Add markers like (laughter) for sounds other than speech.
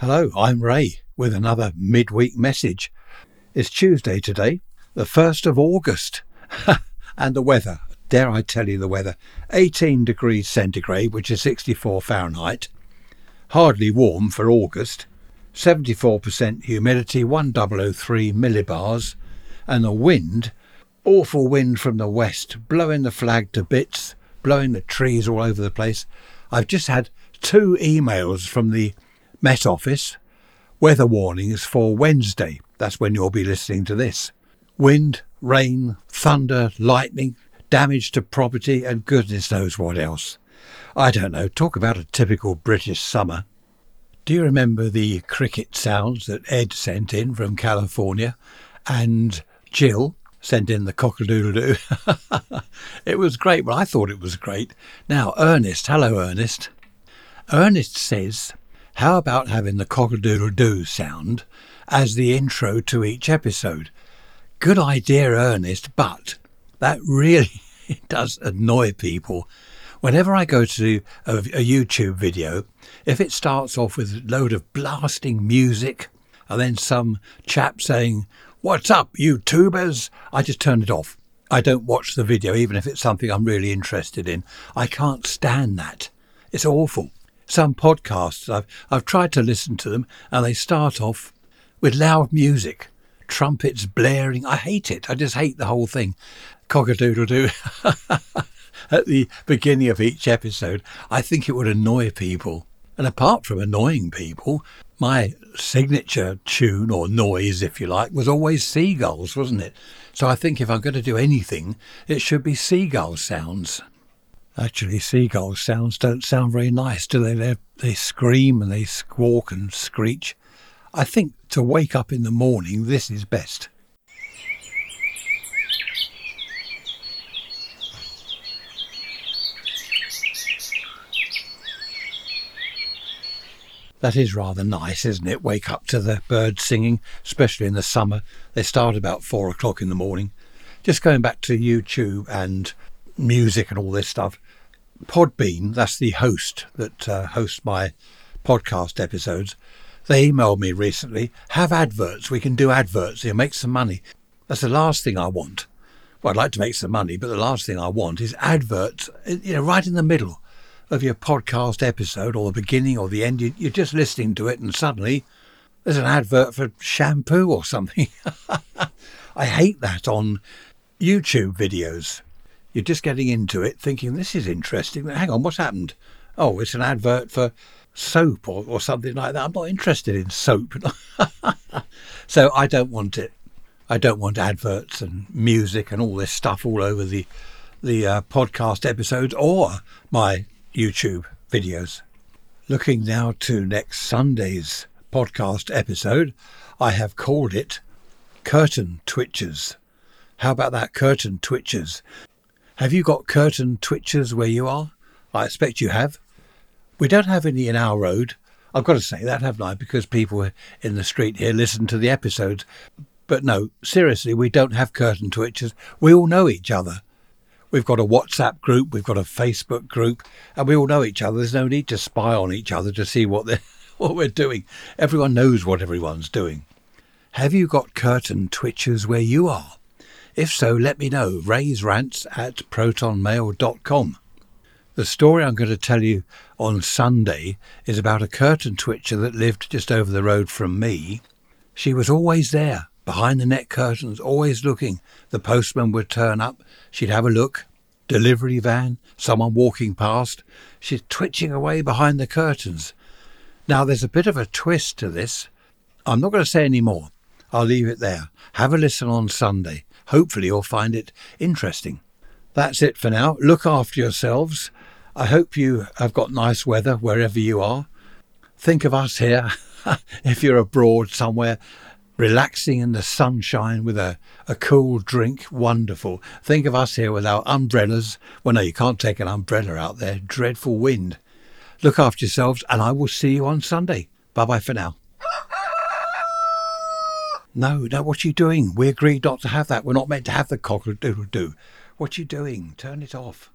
Hello, I'm Ray with another midweek message. It's Tuesday today, the 1st of August, (laughs) and the weather. Dare I tell you the weather? 18 degrees centigrade, which is 64 Fahrenheit. Hardly warm for August. 74% humidity, 1003 millibars, and the wind, awful wind from the west, blowing the flag to bits, blowing the trees all over the place. I've just had two emails from the Met Office, weather warnings for Wednesday. That's when you'll be listening to this. Wind, rain, thunder, lightning, damage to property, and goodness knows what else. I don't know. Talk about a typical British summer. Do you remember the cricket sounds that Ed sent in from California and Jill sent in the cock-a-doodle-doo? (laughs) it was great. Well, I thought it was great. Now, Ernest. Hello, Ernest. Ernest says how about having the cock-a-doodle-doo sound as the intro to each episode? Good idea, Ernest, but that really (laughs) does annoy people. Whenever I go to a, a YouTube video, if it starts off with a load of blasting music and then some chap saying, What's up, YouTubers? I just turn it off. I don't watch the video, even if it's something I'm really interested in. I can't stand that. It's awful some podcasts I've I've tried to listen to them and they start off with loud music, trumpets blaring. I hate it. I just hate the whole thing. Cock-a-doodle-doo. (laughs) At the beginning of each episode, I think it would annoy people. And apart from annoying people, my signature tune or noise, if you like, was always seagulls, wasn't it? So I think if I'm going to do anything, it should be seagull sounds. Actually, seagull sounds don't sound very nice, do they? They, they scream and they squawk and screech. I think to wake up in the morning, this is best. That is rather nice, isn't it? Wake up to the birds singing, especially in the summer. They start about four o'clock in the morning. Just going back to YouTube and music and all this stuff. Podbean, that's the host that uh, hosts my podcast episodes, they emailed me recently, have adverts, we can do adverts here, make some money. That's the last thing I want. Well, I'd like to make some money, but the last thing I want is adverts, you know, right in the middle of your podcast episode or the beginning or the end. You're just listening to it and suddenly there's an advert for shampoo or something. (laughs) I hate that on YouTube videos. You're just getting into it thinking, this is interesting. Hang on, what's happened? Oh, it's an advert for soap or, or something like that. I'm not interested in soap. (laughs) so I don't want it. I don't want adverts and music and all this stuff all over the the uh, podcast episodes or my YouTube videos. Looking now to next Sunday's podcast episode, I have called it Curtain Twitches. How about that, Curtain Twitchers? Have you got curtain twitchers where you are? I expect you have. We don't have any in our road. I've got to say that, haven't I? Because people in the street here listen to the episodes. But no, seriously, we don't have curtain twitchers. We all know each other. We've got a WhatsApp group, we've got a Facebook group, and we all know each other. There's no need to spy on each other to see what (laughs) what we're doing. Everyone knows what everyone's doing. Have you got curtain twitchers where you are? If so, let me know. Ray's rants at protonmail.com. The story I'm going to tell you on Sunday is about a curtain twitcher that lived just over the road from me. She was always there, behind the net curtains, always looking. The postman would turn up, she'd have a look. Delivery van, someone walking past. She's twitching away behind the curtains. Now, there's a bit of a twist to this. I'm not going to say any more. I'll leave it there. Have a listen on Sunday. Hopefully, you'll find it interesting. That's it for now. Look after yourselves. I hope you have got nice weather wherever you are. Think of us here, (laughs) if you're abroad somewhere, relaxing in the sunshine with a, a cool drink. Wonderful. Think of us here with our umbrellas. Well, no, you can't take an umbrella out there. Dreadful wind. Look after yourselves, and I will see you on Sunday. Bye bye for now. No, no, what are you doing? We agreed not to have that. We're not meant to have the cock-a-doodle-doo. What are you doing? Turn it off.